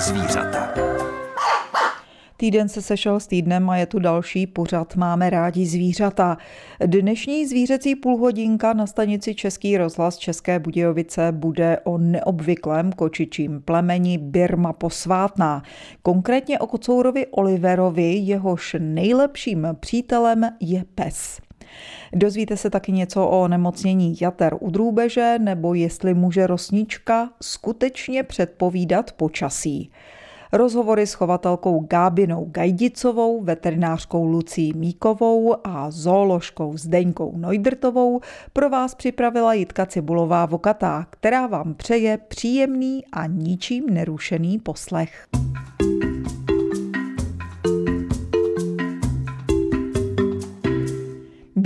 zvířata. Týden se sešel s týdnem a je tu další pořad Máme rádi zvířata. Dnešní zvířecí půlhodinka na stanici Český rozhlas České Budějovice bude o neobvyklém kočičím plemeni Birma posvátná. Konkrétně o kocourovi Oliverovi, jehož nejlepším přítelem je pes. Dozvíte se taky něco o nemocnění jater u drůbeže nebo jestli může rosnička skutečně předpovídat počasí. Rozhovory s chovatelkou Gábinou Gajdicovou, veterinářkou Lucí Míkovou a zooložkou Zdeňkou Nojdrtovou pro vás připravila Jitka Cibulová Vokatá, která vám přeje příjemný a ničím nerušený poslech.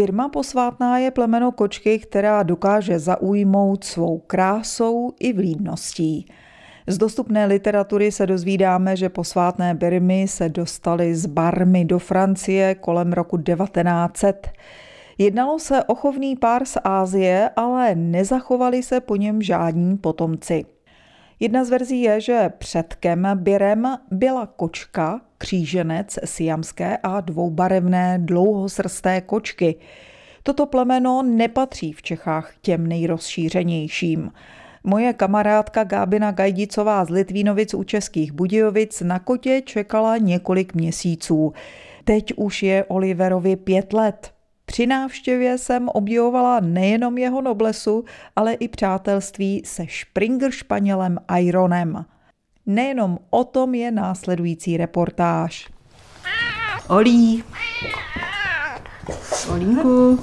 Birma posvátná je plemeno kočky, která dokáže zaujmout svou krásou i vlídností. Z dostupné literatury se dozvídáme, že posvátné Birmy se dostaly z Barmy do Francie kolem roku 1900. Jednalo se o chovný pár z Ázie, ale nezachovali se po něm žádní potomci. Jedna z verzí je, že předkem Birem byla kočka, kříženec siamské a dvoubarevné dlouhosrsté kočky. Toto plemeno nepatří v Čechách těm nejrozšířenějším. Moje kamarádka Gábina Gajdicová z Litvínovic u Českých Budějovic na kotě čekala několik měsíců. Teď už je Oliverovi pět let. Při návštěvě jsem objevovala nejenom jeho noblesu, ale i přátelství se Springer Španělem Ironem. Nejenom o tom je následující reportáž. Olí. Olínku.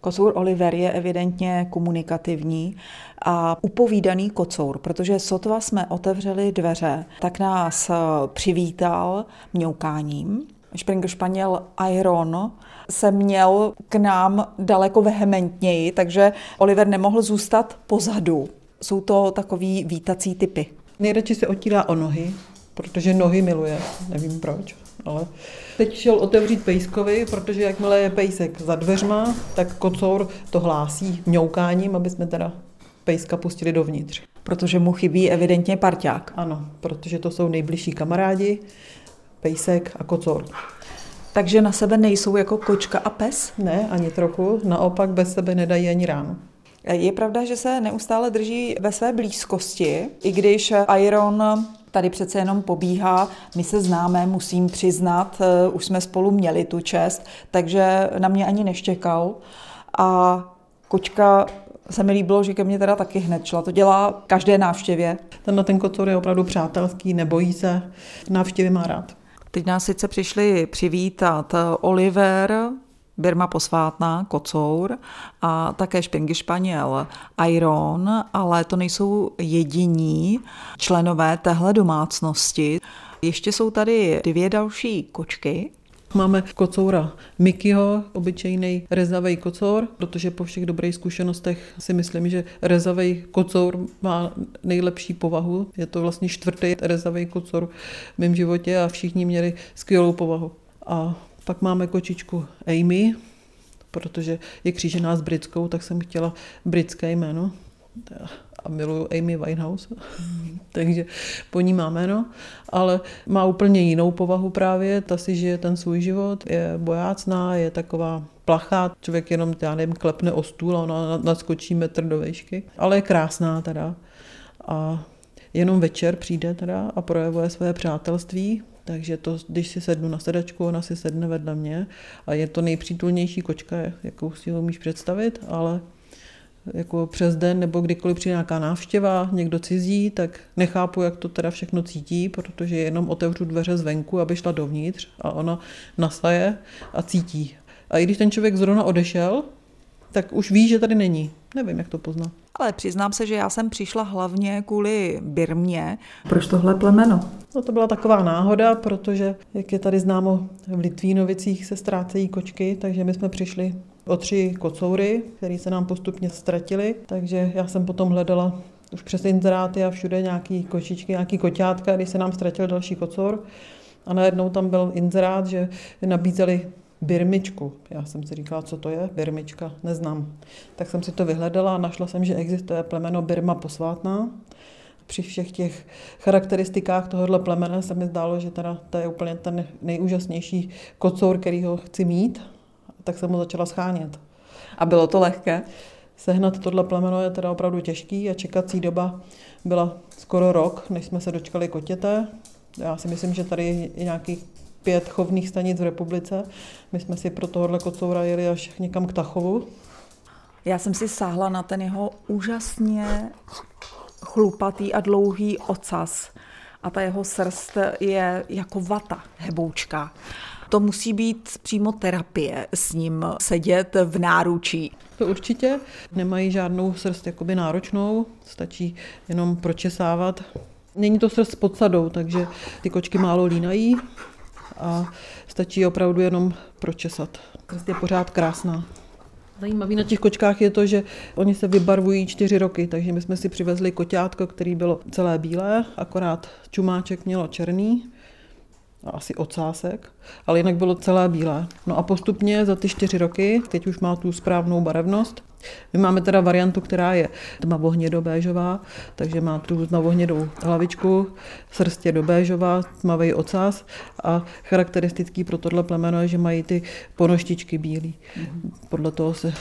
Kocour Oliver je evidentně komunikativní a upovídaný kocour, protože sotva jsme otevřeli dveře, tak nás přivítal mňoukáním. Springer Španěl Iron se měl k nám daleko vehementněji, takže Oliver nemohl zůstat pozadu. Jsou to takový vítací typy. Nejradši se otírá o nohy, protože nohy miluje, nevím proč. Ale teď šel otevřít pejskovi, protože jakmile je pejsek za dveřma, tak kocour to hlásí mňoukáním, aby jsme teda pejska pustili dovnitř. Protože mu chybí evidentně parťák. Ano, protože to jsou nejbližší kamarádi, pejsek a kocour. Takže na sebe nejsou jako kočka a pes? Ne, ani trochu. Naopak bez sebe nedají ani ráno. Je pravda, že se neustále drží ve své blízkosti, i když Iron tady přece jenom pobíhá. My se známe, musím přiznat, eh, už jsme spolu měli tu čest, takže na mě ani neštěkal. A kočka se mi líbilo, že ke mně teda taky hned šla. To dělá každé návštěvě. Ten na ten kocour je opravdu přátelský, nebojí se, návštěvy má rád. Teď nás sice přišli přivítat Oliver, Birma posvátná, kocour a také špingy španěl Iron, ale to nejsou jediní členové téhle domácnosti. Ještě jsou tady dvě další kočky, Máme kocoura Mikyho, obyčejný rezavý kocour, protože po všech dobrých zkušenostech si myslím, že rezavý kocour má nejlepší povahu. Je to vlastně čtvrtý rezavý kocour v mém životě a všichni měli skvělou povahu. A pak máme kočičku Amy, protože je křížená s britskou, tak jsem chtěla britské jméno a miluju Amy Winehouse, takže po ní má jméno, ale má úplně jinou povahu právě, ta si žije ten svůj život, je bojácná, je taková plachá, člověk jenom, já nevím, klepne o stůl a ona nadskočí metr do výšky, ale je krásná teda. A jenom večer přijde teda a projevuje své přátelství, takže to, když si sednu na sedačku, ona si sedne vedle mě a je to nejpřítulnější kočka, jakou si ho umíš představit, ale jako přes den nebo kdykoliv přijde nějaká návštěva, někdo cizí, tak nechápu, jak to teda všechno cítí, protože jenom otevřu dveře zvenku, aby šla dovnitř a ona nasaje a cítí. A i když ten člověk zrovna odešel, tak už ví, že tady není. Nevím, jak to pozná. Ale přiznám se, že já jsem přišla hlavně kvůli Birmě. Proč tohle plemeno? No to byla taková náhoda, protože, jak je tady známo, v Litvínovicích se ztrácejí kočky, takže my jsme přišli o tři kocoury, které se nám postupně ztratily, takže já jsem potom hledala už přes inzeráty a všude nějaký kočičky, nějaký koťátka, když se nám ztratil další kocour. A najednou tam byl inzerát, že nabízeli birmičku. Já jsem si říkala, co to je, birmička, neznám. Tak jsem si to vyhledala a našla jsem, že existuje plemeno Birma posvátná. při všech těch charakteristikách tohohle plemene se mi zdálo, že teda to je úplně ten nejúžasnější kocour, který ho chci mít, tak jsem ho začala schánět. A bylo to lehké? Sehnat tohle plemeno je teda opravdu těžký a čekací doba byla skoro rok, než jsme se dočkali kotěte. Já si myslím, že tady je nějaký pět chovných stanic v republice. My jsme si pro tohohle kocoura jeli až někam k Tachovu. Já jsem si sáhla na ten jeho úžasně chlupatý a dlouhý ocas a ta jeho srst je jako vata heboučka. To musí být přímo terapie s ním sedět v náručí. To určitě. Nemají žádnou srst jakoby náročnou, stačí jenom pročesávat. Není to srst s podsadou, takže ty kočky málo línají a stačí opravdu jenom pročesat. Srst je pořád krásná. Zajímavý na těch kočkách je to, že oni se vybarvují čtyři roky, takže my jsme si přivezli koťátko, který bylo celé bílé, akorát čumáček mělo černý asi ocásek, ale jinak bylo celé bílé. No a postupně za ty čtyři roky, teď už má tu správnou barevnost, my máme teda variantu, která je tmavohnědobéžová, takže má tu tmavohnědou hlavičku, srst je dobéžová, tmavý ocas a charakteristický pro tohle plemeno je, že mají ty ponoštičky bílý. Podle toho se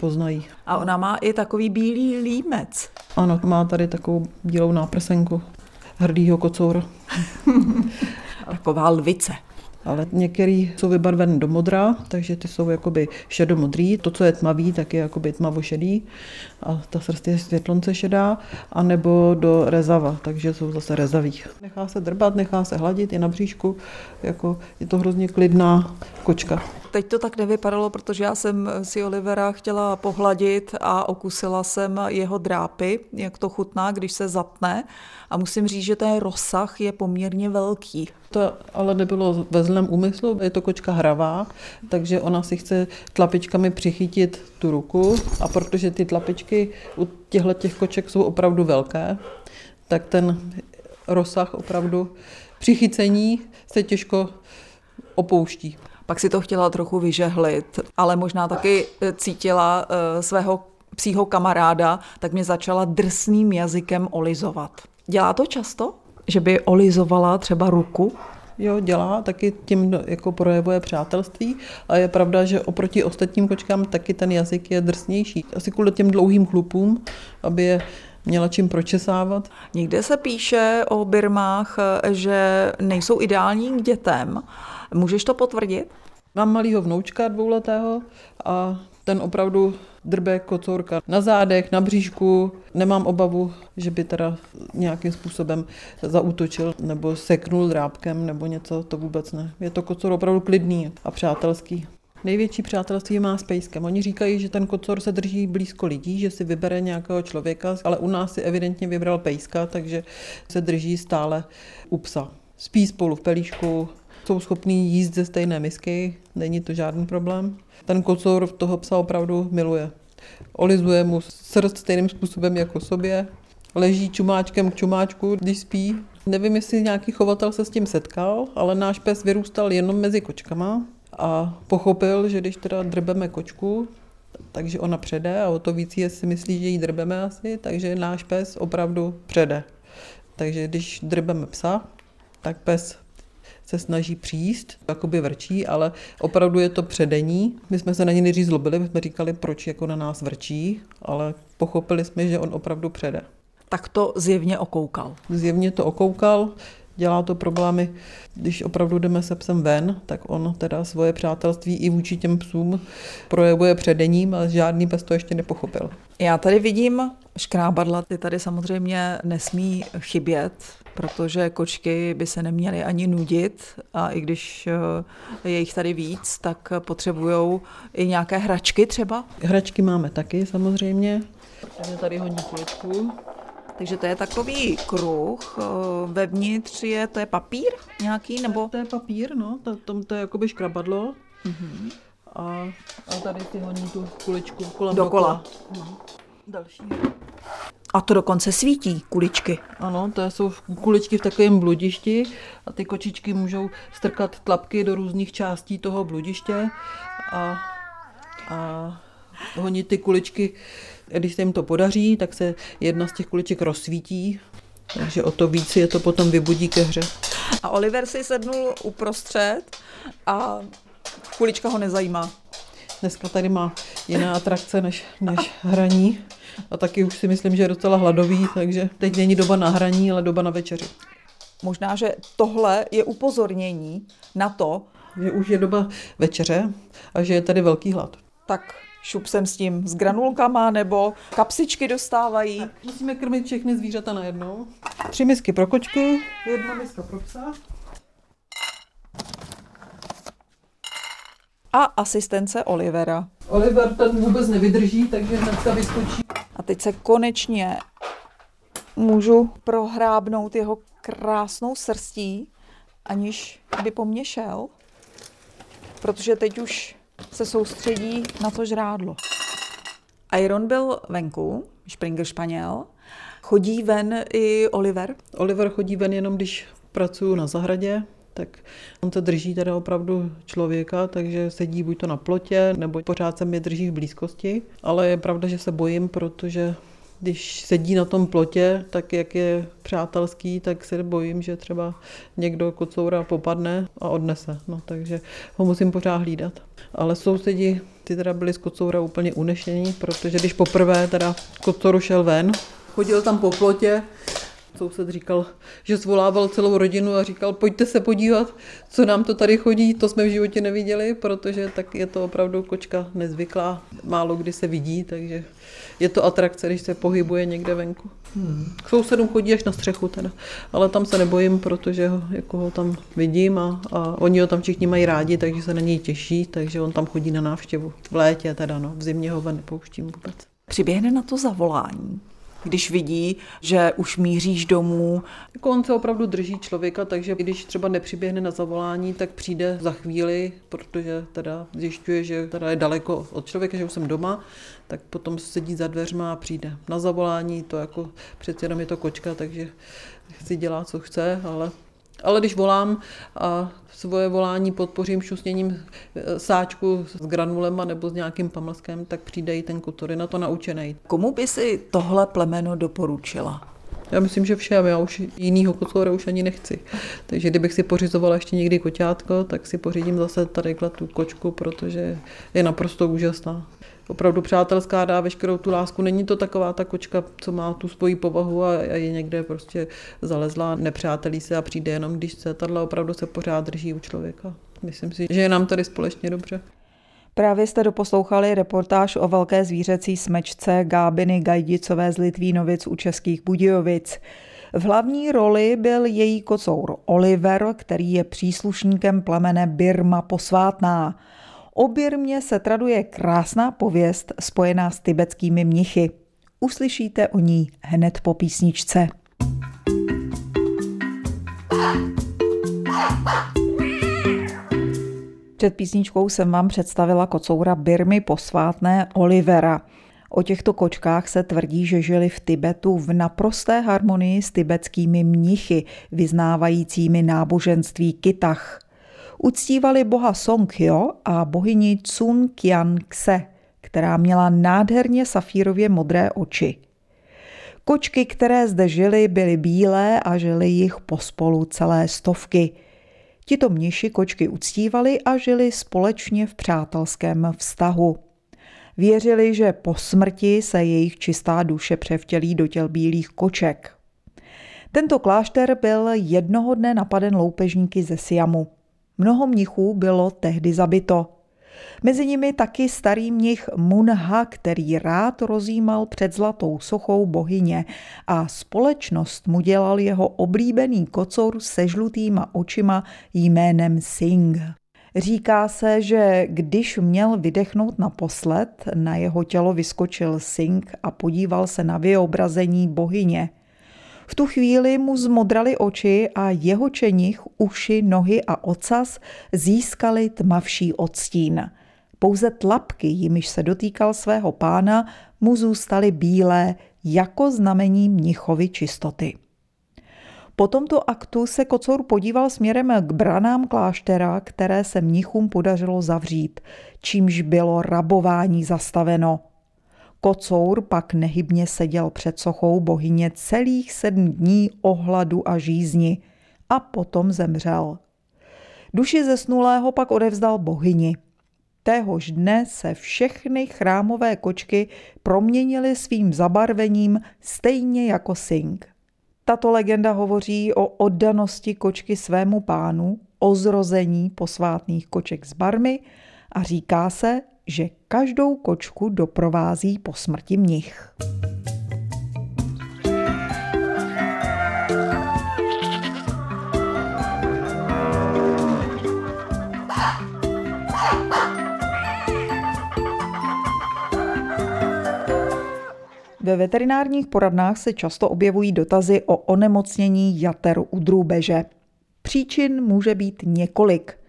poznají. A ona má i takový bílý límec. Ano, má tady takovou bílou náprsenku hrdýho kocoura. Taková lvice ale některý jsou vybarven do modra, takže ty jsou jakoby šedomodrý. To, co je tmavý, tak je jakoby tmavošedý a ta srst je světlonce šedá, anebo do rezava, takže jsou zase rezaví. Nechá se drbat, nechá se hladit, je na bříšku, jako je to hrozně klidná kočka. Teď to tak nevypadalo, protože já jsem si Olivera chtěla pohladit a okusila jsem jeho drápy, jak to chutná, když se zatne. A musím říct, že ten rozsah je poměrně velký. To ale nebylo ve zlém úmyslu, je to kočka hravá, takže ona si chce tlapičkami přichytit tu ruku a protože ty tlapičky u těchto těch koček jsou opravdu velké, tak ten rozsah opravdu přichycení se těžko opouští. Pak si to chtěla trochu vyžehlit, ale možná taky eh, cítila uh, svého psího kamaráda, tak mě začala drsným jazykem olizovat. Dělá to často? Že by olizovala třeba ruku? Jo, dělá, taky tím jako projevuje přátelství a je pravda, že oproti ostatním kočkám taky ten jazyk je drsnější. Asi kvůli těm dlouhým chlupům, aby je měla čím pročesávat. Někde se píše o birmách, že nejsou ideální k dětem. Můžeš to potvrdit? Mám malého vnoučka dvouletého a ten opravdu drbe kocourka na zádech, na bříšku. Nemám obavu, že by teda nějakým způsobem zautočil nebo seknul drábkem nebo něco, to vůbec ne. Je to kocor opravdu klidný a přátelský. Největší přátelství má s pejskem. Oni říkají, že ten kocor se drží blízko lidí, že si vybere nějakého člověka, ale u nás si evidentně vybral pejska, takže se drží stále u psa. Spí spolu v pelíšku, jsou schopní jíst ze stejné misky, není to žádný problém. Ten kocor toho psa opravdu miluje. Olizuje mu srst stejným způsobem jako sobě, leží čumáčkem k čumáčku, když spí. Nevím, jestli nějaký chovatel se s tím setkal, ale náš pes vyrůstal jenom mezi kočkama a pochopil, že když teda drbeme kočku, takže ona přede a o to víc je si myslí, že jí drbeme asi, takže náš pes opravdu přede. Takže když drbeme psa, tak pes se snaží přijít, jakoby vrčí, ale opravdu je to předení. My jsme se na ně nejdřív zlobili, my jsme říkali, proč jako na nás vrčí, ale pochopili jsme, že on opravdu přede. Tak to zjevně okoukal. Zjevně to okoukal, dělá to problémy, když opravdu jdeme se psem ven, tak on teda svoje přátelství i vůči těm psům projevuje předením, ale žádný pes to ještě nepochopil. Já tady vidím škrábadla, ty tady samozřejmě nesmí chybět, protože kočky by se neměly ani nudit a i když eh, je jich tady víc, tak potřebují i nějaké hračky třeba. Hračky máme taky samozřejmě. Takže tady hodně kuličků. Takže to je takový kruh, eh, vevnitř je, to je papír nějaký, nebo? To je papír, no, to, to, to je jakoby škrabadlo. Mm-hmm. A, a tady ty honí tu kuličku kolem dokola. dokola. No. Další. A to dokonce svítí kuličky. Ano, to jsou kuličky v takovém bludišti a ty kočičky můžou strkat tlapky do různých částí toho bludiště a, a honit ty kuličky. Když se jim to podaří, tak se jedna z těch kuliček rozsvítí Takže o to víc je to potom vybudí ke hře. A Oliver si sednul uprostřed a kulička ho nezajímá. Dneska tady má jiné atrakce než, než hraní. A taky už si myslím, že je docela hladový, takže teď není doba na hraní, ale doba na večeři. Možná, že tohle je upozornění na to, že už je doba večeře a že je tady velký hlad. Tak šup sem s tím s granulkama nebo kapsičky dostávají. Tak, musíme krmit všechny zvířata najednou. Tři misky pro kočku, jedna miska pro psa. A asistence Olivera. Oliver ten vůbec nevydrží, takže hnedka vyskočí. A teď se konečně můžu prohrábnout jeho krásnou srstí, aniž by po mně šel, protože teď už se soustředí na to žrádlo. Iron byl venku, Springer Španěl. Chodí ven i Oliver? Oliver chodí ven jenom, když pracuju na zahradě, tak on se drží teda opravdu člověka, takže sedí buď to na plotě, nebo pořád se mě drží v blízkosti. Ale je pravda, že se bojím, protože když sedí na tom plotě, tak jak je přátelský, tak se bojím, že třeba někdo kocoura popadne a odnese. No, takže ho musím pořád hlídat. Ale sousedi, ty teda byli z kocoura úplně unešení, protože když poprvé teda kocouru šel ven, chodil tam po plotě, Soused říkal, že zvolával celou rodinu a říkal, pojďte se podívat, co nám to tady chodí, to jsme v životě neviděli, protože tak je to opravdu kočka nezvyklá, málo kdy se vidí, takže je to atrakce, když se pohybuje někde venku. K sousedům chodí až na střechu teda, ale tam se nebojím, protože ho, jako ho tam vidím a, a oni ho tam všichni mají rádi, takže se na něj těší, takže on tam chodí na návštěvu. V létě teda, no, v zimě ho nepouštím vůbec. Přiběhne na to zavolání když vidí, že už míříš domů. Jako on se opravdu drží člověka, takže když třeba nepřiběhne na zavolání, tak přijde za chvíli, protože teda zjišťuje, že teda je daleko od člověka, že už jsem doma, tak potom sedí za dveřma a přijde na zavolání, to jako přece jenom je to kočka, takže si dělá, co chce, ale ale když volám a svoje volání podpořím šusněním eh, sáčku s granulema nebo s nějakým pamlskem, tak přijde i ten kutory na to naučený. Komu by si tohle plemeno doporučila? Já myslím, že všem. Já už jinýho kocoura už ani nechci. Takže kdybych si pořizovala ještě někdy koťátko, tak si pořídím zase tady tu kočku, protože je naprosto úžasná opravdu přátelská, dá veškerou tu lásku. Není to taková ta kočka, co má tu svoji povahu a, je někde prostě zalezlá, nepřátelí se a přijde jenom, když se tahle opravdu se pořád drží u člověka. Myslím si, že je nám tady společně dobře. Právě jste doposlouchali reportáž o velké zvířecí smečce Gábiny Gajdicové z Litvínovic u Českých Budějovic. V hlavní roli byl její kocour Oliver, který je příslušníkem plemene Birma posvátná. O Birmě se traduje krásná pověst spojená s tibetskými mnichy. Uslyšíte o ní hned po písničce. Před písničkou jsem vám představila kocoura Birmy posvátné Olivera. O těchto kočkách se tvrdí, že žili v Tibetu v naprosté harmonii s tibetskými mnichy, vyznávajícími náboženství Kitach uctívali boha Songhyo a bohyni Tsun Kse, která měla nádherně safírově modré oči. Kočky, které zde žily, byly bílé a žili jich pospolu celé stovky. Tito mniši kočky uctívali a žili společně v přátelském vztahu. Věřili, že po smrti se jejich čistá duše převtělí do těl bílých koček. Tento klášter byl jednoho dne napaden loupežníky ze Siamu. Mnoho mnichů bylo tehdy zabito. Mezi nimi taky starý mnich Munha, který rád rozjímal před zlatou sochou bohyně a společnost mu dělal jeho oblíbený kocour se žlutýma očima jménem Singh. Říká se, že když měl vydechnout naposled, na jeho tělo vyskočil Singh a podíval se na vyobrazení bohyně – v tu chvíli mu zmodraly oči a jeho čenich, uši, nohy a ocas získali tmavší odstín. Pouze tlapky, jimiž se dotýkal svého pána, mu zůstaly bílé jako znamení mnichovy čistoty. Po tomto aktu se kocour podíval směrem k branám kláštera, které se mnichům podařilo zavřít, čímž bylo rabování zastaveno. Kocour pak nehybně seděl před sochou bohyně celých sedm dní ohladu a žízni a potom zemřel. Duši zesnulého pak odevzdal bohyni. Téhož dne se všechny chrámové kočky proměnily svým zabarvením stejně jako Sing. Tato legenda hovoří o oddanosti kočky svému pánu, o zrození posvátných koček z barmy a říká se, že každou kočku doprovází po smrti mnich. Ve veterinárních poradnách se často objevují dotazy o onemocnění jater u drůbeže. Příčin může být několik.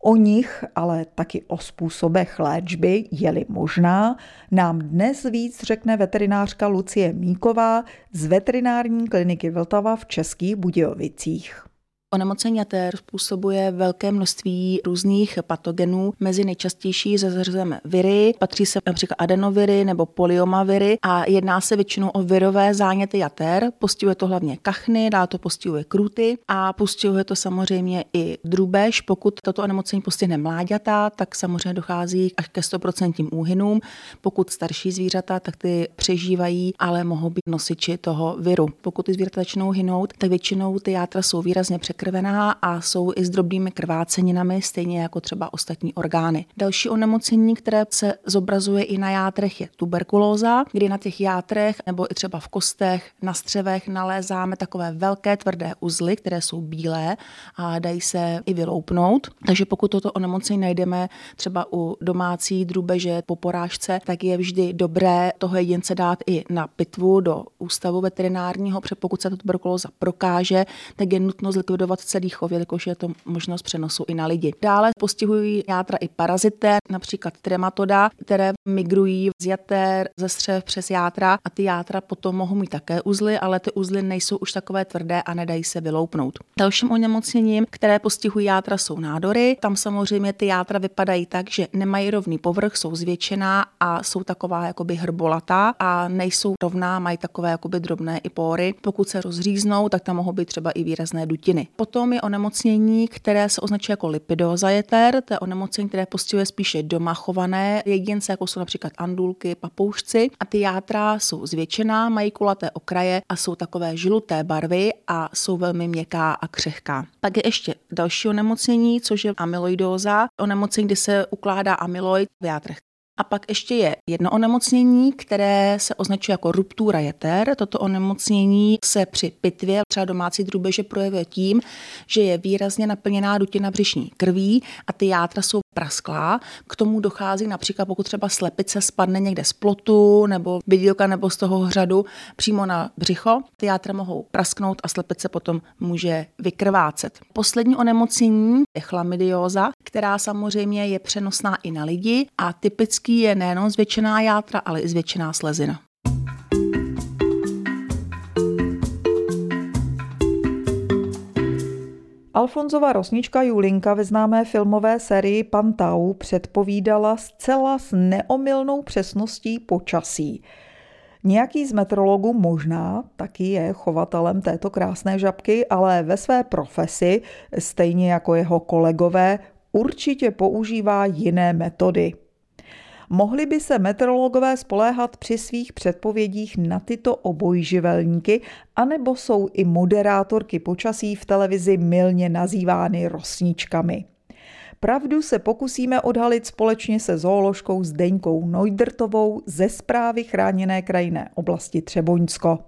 O nich, ale taky o způsobech léčby, je-li možná, nám dnes víc řekne veterinářka Lucie Míková z veterinární kliniky Vltava v Českých Budějovicích. Onemocnění jater způsobuje velké množství různých patogenů. Mezi nejčastější zařazujeme viry, patří se například adenoviry nebo poliomaviry a jedná se většinou o virové záněty jater. Postihuje to hlavně kachny, dál to postihuje kruty a postihuje to samozřejmě i drůbež. Pokud toto onemocnění postihne mláďata, tak samozřejmě dochází až ke 100% úhynům. Pokud starší zvířata, tak ty přežívají, ale mohou být nosiči toho viru. Pokud ty zvířata začnou hynout, tak většinou ty játra jsou výrazně přek překrvená a jsou i s drobnými krváceninami, stejně jako třeba ostatní orgány. Další onemocnění, které se zobrazuje i na játrech, je tuberkulóza, kdy na těch játrech nebo i třeba v kostech, na střevech nalézáme takové velké tvrdé uzly, které jsou bílé a dají se i vyloupnout. Takže pokud toto onemocnění najdeme třeba u domácí drůbeže po porážce, tak je vždy dobré toho jedince dát i na pitvu do ústavu veterinárního, protože pokud se ta tuberkulóza prokáže, tak je nutno zlikvidovat sledovat celý chov, jelikož je to možnost přenosu i na lidi. Dále postihují játra i parazité, například trematoda, které migrují z jater, ze střev přes játra a ty játra potom mohou mít také uzly, ale ty uzly nejsou už takové tvrdé a nedají se vyloupnout. Dalším onemocněním, které postihují játra, jsou nádory. Tam samozřejmě ty játra vypadají tak, že nemají rovný povrch, jsou zvětšená a jsou taková jakoby hrbolatá a nejsou rovná, mají takové jakoby drobné i pory. Pokud se rozříznou, tak tam mohou být třeba i výrazné dutiny. Potom je onemocnění, které se označuje jako lipidóza jeter, to je onemocnění, které postihuje spíše doma chované jedince, jako jsou například andulky, papoušci. A ty játra jsou zvětšená, mají kulaté okraje a jsou takové žluté barvy a jsou velmi měkká a křehká. Pak je ještě další onemocnění, což je amyloidóza, onemocnění, kdy se ukládá amyloid v játrech. A pak ještě je jedno onemocnění, které se označuje jako ruptura jeter. Toto onemocnění se při pitvě třeba domácí drůbeže projevuje tím, že je výrazně naplněná dutina břišní krví a ty játra jsou prasklá. K tomu dochází například, pokud třeba slepice spadne někde z plotu nebo bydílka nebo z toho hřadu přímo na břicho, ty játra mohou prasknout a slepice potom může vykrvácet. Poslední onemocnění je chlamydióza, která samozřejmě je přenosná i na lidi a typický je nejenom zvětšená játra, ale i zvětšená slezina. Alfonzova rosnička Julinka ve známé filmové sérii Pantau předpovídala zcela s neomylnou přesností počasí. Nějaký z meteorologů možná taky je chovatelem této krásné žabky, ale ve své profesi, stejně jako jeho kolegové, určitě používá jiné metody. Mohli by se meteorologové spoléhat při svých předpovědích na tyto obojživelníky, anebo jsou i moderátorky počasí v televizi milně nazývány rosničkami. Pravdu se pokusíme odhalit společně se zooložkou Zdeňkou Neudrtovou ze zprávy chráněné krajinné oblasti Třeboňsko.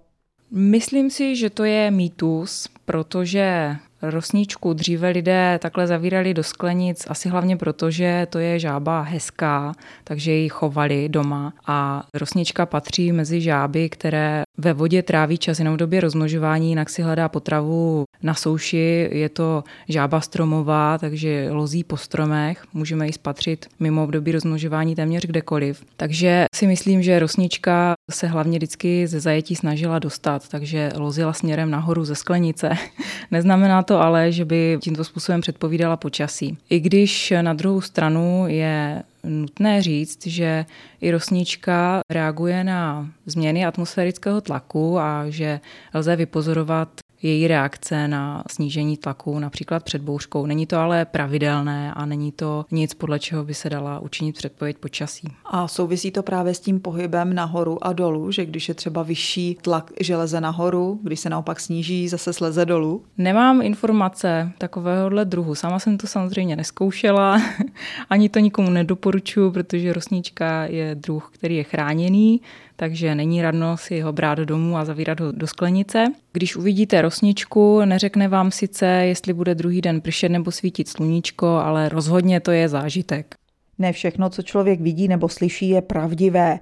Myslím si, že to je mýtus, protože Rosničku dříve lidé takhle zavírali do sklenic, asi hlavně proto, že to je žába hezká, takže ji chovali doma. A rosnička patří mezi žáby, které ve vodě tráví čas jenom v době rozmnožování, jinak si hledá potravu na souši. Je to žába stromová, takže lozí po stromech. Můžeme ji spatřit mimo v době rozmnožování téměř kdekoliv. Takže si myslím, že rosnička se hlavně vždycky ze zajetí snažila dostat, takže lozila směrem nahoru ze sklenice. Neznamená to ale, že by tímto způsobem předpovídala počasí. I když na druhou stranu je nutné říct, že i rosnička reaguje na změny atmosférického tlaku a že lze vypozorovat její reakce na snížení tlaku, například před bouřkou. Není to ale pravidelné a není to nic, podle čeho by se dala učinit předpověď počasí. A souvisí to právě s tím pohybem nahoru a dolů, že když je třeba vyšší tlak železe nahoru, když se naopak sníží, zase sleze dolů? Nemám informace takovéhohle druhu. Sama jsem to samozřejmě neskoušela, ani to nikomu nedoporučuji, protože rosnička je druh, který je chráněný, takže není radno si ho brát domů a zavírat ho do sklenice. Když uvidíte rosničku, neřekne vám sice, jestli bude druhý den pršet nebo svítit sluníčko, ale rozhodně to je zážitek. Ne všechno, co člověk vidí nebo slyší, je pravdivé.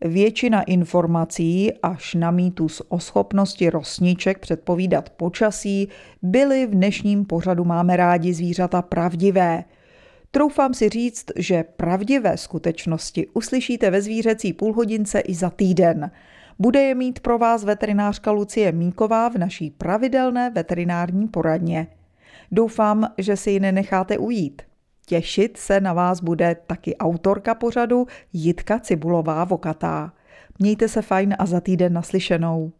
Většina informací až na mýtus o schopnosti rosniček předpovídat počasí byly v dnešním pořadu Máme rádi zvířata pravdivé – Troufám si říct, že pravdivé skutečnosti uslyšíte ve zvířecí půlhodince i za týden. Bude je mít pro vás veterinářka Lucie Míková v naší pravidelné veterinární poradně. Doufám, že si ji nenecháte ujít. Těšit se na vás bude taky autorka pořadu Jitka Cibulová Vokatá. Mějte se fajn a za týden naslyšenou.